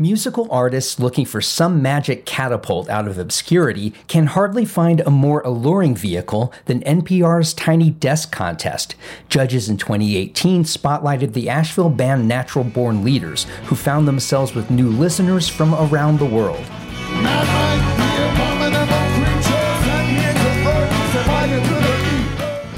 Musical artists looking for some magic catapult out of obscurity can hardly find a more alluring vehicle than NPR's Tiny Desk Contest. Judges in 2018 spotlighted the Asheville band Natural Born Leaders, who found themselves with new listeners from around the world.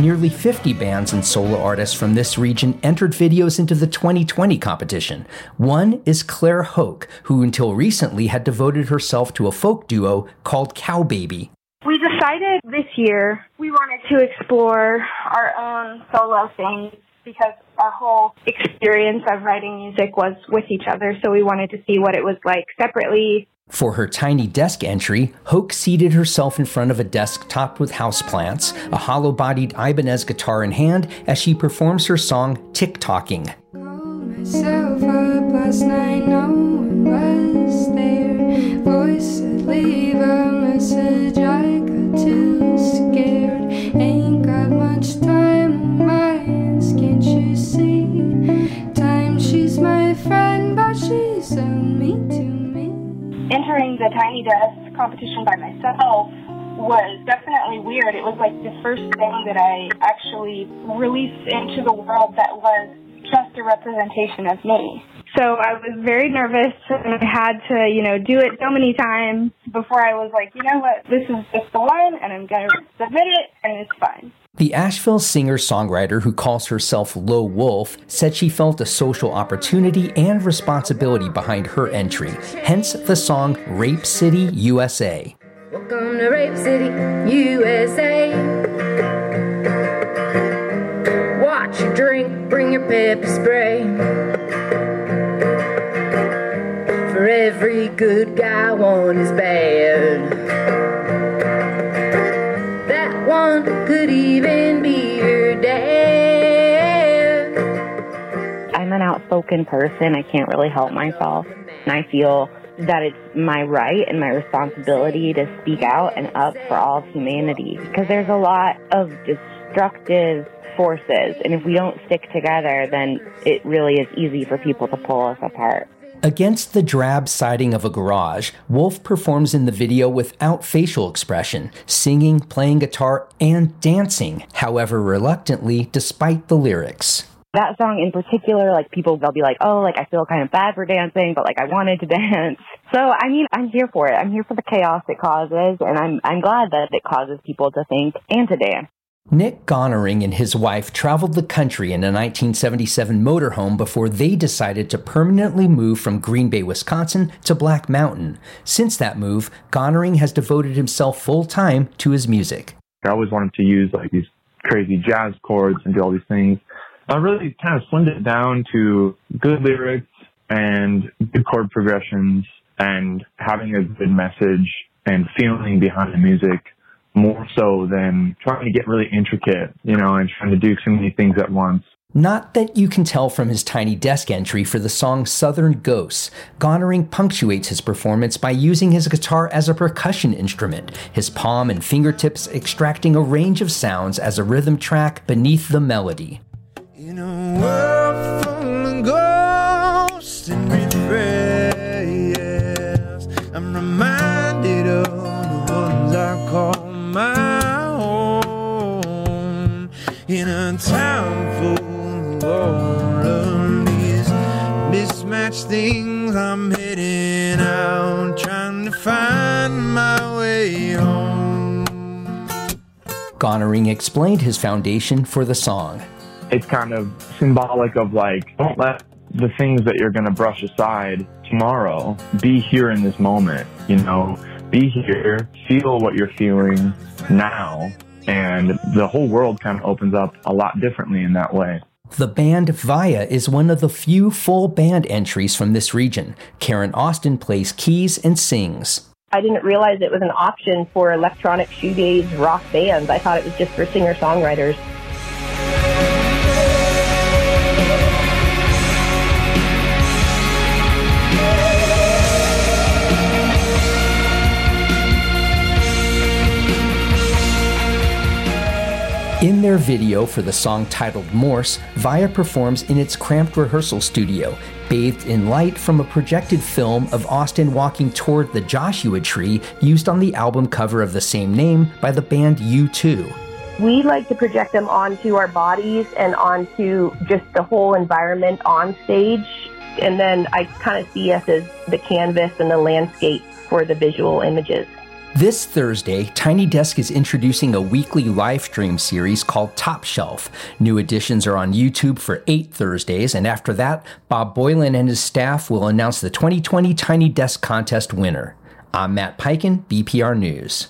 Nearly 50 bands and solo artists from this region entered videos into the 2020 competition. One is Claire Hoke, who until recently had devoted herself to a folk duo called Cow Baby. We decided this year we wanted to explore our own solo things because our whole experience of writing music was with each other. So we wanted to see what it was like separately for her tiny desk entry, Hoke seated herself in front of a desk topped with houseplants, a hollow bodied Ibanez guitar in hand, as she performs her song Tick my friend, but she's entering the Tiny Desk competition by myself was definitely weird. It was like the first thing that I actually released into the world that was just a representation of me. So I was very nervous and I had to, you know, do it so many times before I was like, you know what, this is just the one and I'm going to submit it and it's fine. The Asheville singer songwriter who calls herself Low Wolf said she felt a social opportunity and responsibility behind her entry, hence the song Rape City, USA. Welcome to Rape City, USA. Watch your drink, bring your pepper spray. For every good guy, one is bad could even be your dad. I'm an outspoken person. I can't really help myself. And I feel that it's my right and my responsibility to speak out and up for all of humanity because there's a lot of destructive forces. And if we don't stick together, then it really is easy for people to pull us apart. Against the drab siding of a garage, Wolf performs in the video without facial expression, singing, playing guitar, and dancing, however reluctantly, despite the lyrics. That song in particular, like people, they'll be like, oh, like I feel kind of bad for dancing, but like I wanted to dance. So, I mean, I'm here for it. I'm here for the chaos it causes, and I'm, I'm glad that it causes people to think and to dance. Nick Gonering and his wife traveled the country in a 1977 motorhome before they decided to permanently move from Green Bay, Wisconsin to Black Mountain. Since that move, Gonering has devoted himself full time to his music. I always wanted to use like these crazy jazz chords and do all these things. I really kind of slimmed it down to good lyrics and good chord progressions and having a good message and feeling behind the music more so than trying to get really intricate, you know, and trying to do so many things at once. Not that you can tell from his tiny desk entry for the song Southern Ghosts. Gonering punctuates his performance by using his guitar as a percussion instrument, his palm and fingertips extracting a range of sounds as a rhythm track beneath the melody. In a town full of all of these mismatched things. I'm heading out trying to find my way home. Gonering explained his foundation for the song. It's kind of symbolic of like, don't let the things that you're going to brush aside tomorrow be here in this moment, you know? be here, feel what you're feeling now, and the whole world kind of opens up a lot differently in that way. The band Via is one of the few full band entries from this region. Karen Austin plays keys and sings. I didn't realize it was an option for electronic shoegaze rock bands. I thought it was just for singer songwriters. Their video for the song titled Morse, Via performs in its cramped rehearsal studio, bathed in light from a projected film of Austin walking toward the Joshua tree used on the album cover of the same name by the band U2. We like to project them onto our bodies and onto just the whole environment on stage. And then I kind of see us as the canvas and the landscape for the visual images. This Thursday, Tiny Desk is introducing a weekly live stream series called Top Shelf. New editions are on YouTube for eight Thursdays, and after that, Bob Boilen and his staff will announce the 2020 Tiny Desk Contest winner. I'm Matt Peiken, BPR News.